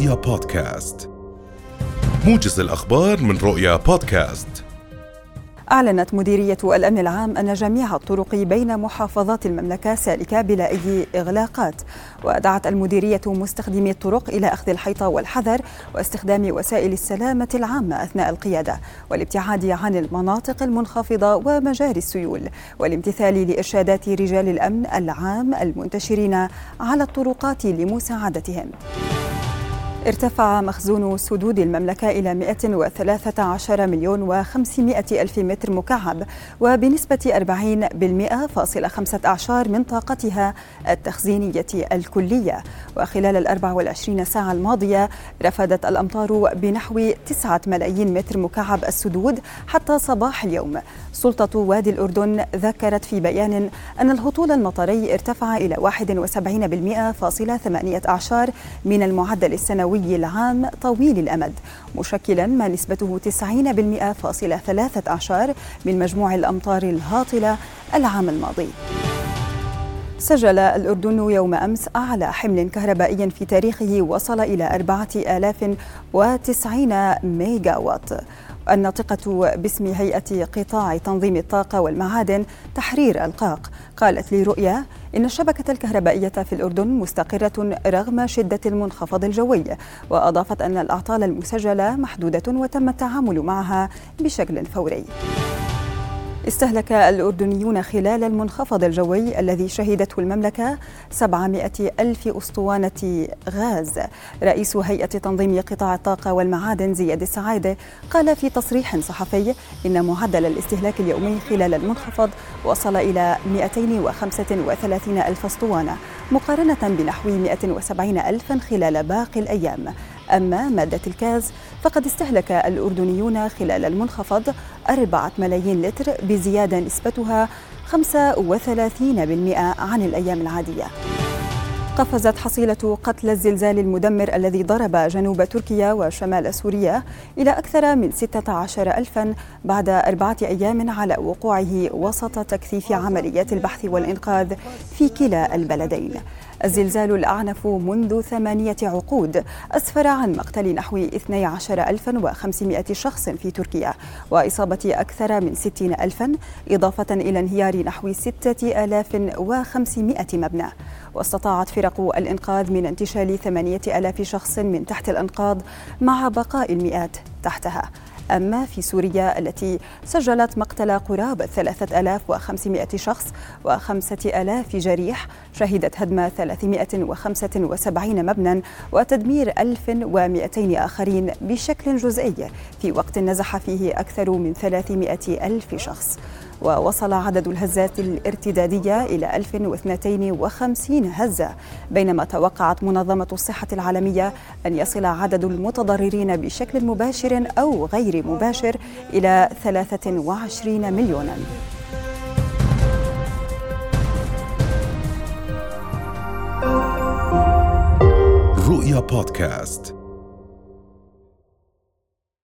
رؤيا بودكاست. موجز الأخبار من رؤيا بودكاست. أعلنت مديرية الأمن العام أن جميع الطرق بين محافظات المملكة سالكة بلا أي إغلاقات. ودعت المديرية مستخدمي الطرق إلى أخذ الحيطة والحذر واستخدام وسائل السلامة العامة أثناء القيادة والابتعاد عن المناطق المنخفضة ومجاري السيول والامتثال لإرشادات رجال الأمن العام المنتشرين على الطرقات لمساعدتهم. ارتفع مخزون سدود المملكة إلى 113 مليون و500 ألف متر مكعب وبنسبة 40.15 من طاقتها التخزينية الكلية. وخلال ال 24 ساعة الماضية رفدت الأمطار بنحو 9 ملايين متر مكعب السدود حتى صباح اليوم. سلطة وادي الأردن ذكرت في بيان أن الهطول المطري ارتفع إلى 71.18 من المعدل السنوي السنوي العام طويل الأمد مشكلا ما نسبته 90.13 من مجموع الأمطار الهاطلة العام الماضي. سجل الأردن يوم أمس أعلى حمل كهربائي في تاريخه وصل إلى 4090 ميجا وات الناطقة باسم هيئة قطاع تنظيم الطاقة والمعادن تحرير القاق قالت لرؤيا إن الشبكة الكهربائية في الأردن مستقرة رغم شدة المنخفض الجوي وأضافت أن الأعطال المسجلة محدودة وتم التعامل معها بشكل فوري. استهلك الأردنيون خلال المنخفض الجوي الذي شهدته المملكة 700 ألف أسطوانة غاز. رئيس هيئة تنظيم قطاع الطاقة والمعادن زياد السعادة قال في تصريح صحفي إن معدل الاستهلاك اليومي خلال المنخفض وصل إلى 235 ألف أسطوانة مقارنة بنحو 170 ألفا خلال باقي الأيام. أما مادة الكاز فقد استهلك الأردنيون خلال المنخفض أربعة ملايين لتر بزيادة نسبتها 35% عن الأيام العادية. قفزت حصيلة قتل الزلزال المدمر الذي ضرب جنوب تركيا وشمال سوريا إلى أكثر من 16 ألفا بعد أربعة أيام على وقوعه وسط تكثيف عمليات البحث والإنقاذ في كلا البلدين. الزلزال الأعنف منذ ثمانية عقود أسفر عن مقتل نحو 12500 شخص في تركيا وإصابة أكثر من 60 ألفا إضافة إلى انهيار نحو 6500 مبنى. واستطاعت فرق الإنقاذ من انتشال 8000 شخص من تحت الأنقاض مع بقاء المئات تحتها. أما في سوريا التي سجلت مقتل قرابة 3500 شخص و5000 جريح شهدت هدم 375 مبنى وتدمير 1200 آخرين بشكل جزئي في وقت نزح فيه أكثر من 300 ألف شخص. ووصل عدد الهزات الارتدادية إلى 1052 هزة بينما توقعت منظمة الصحة العالمية أن يصل عدد المتضررين بشكل مباشر أو غير مباشر إلى 23 مليوناً. رؤيا بودكاست.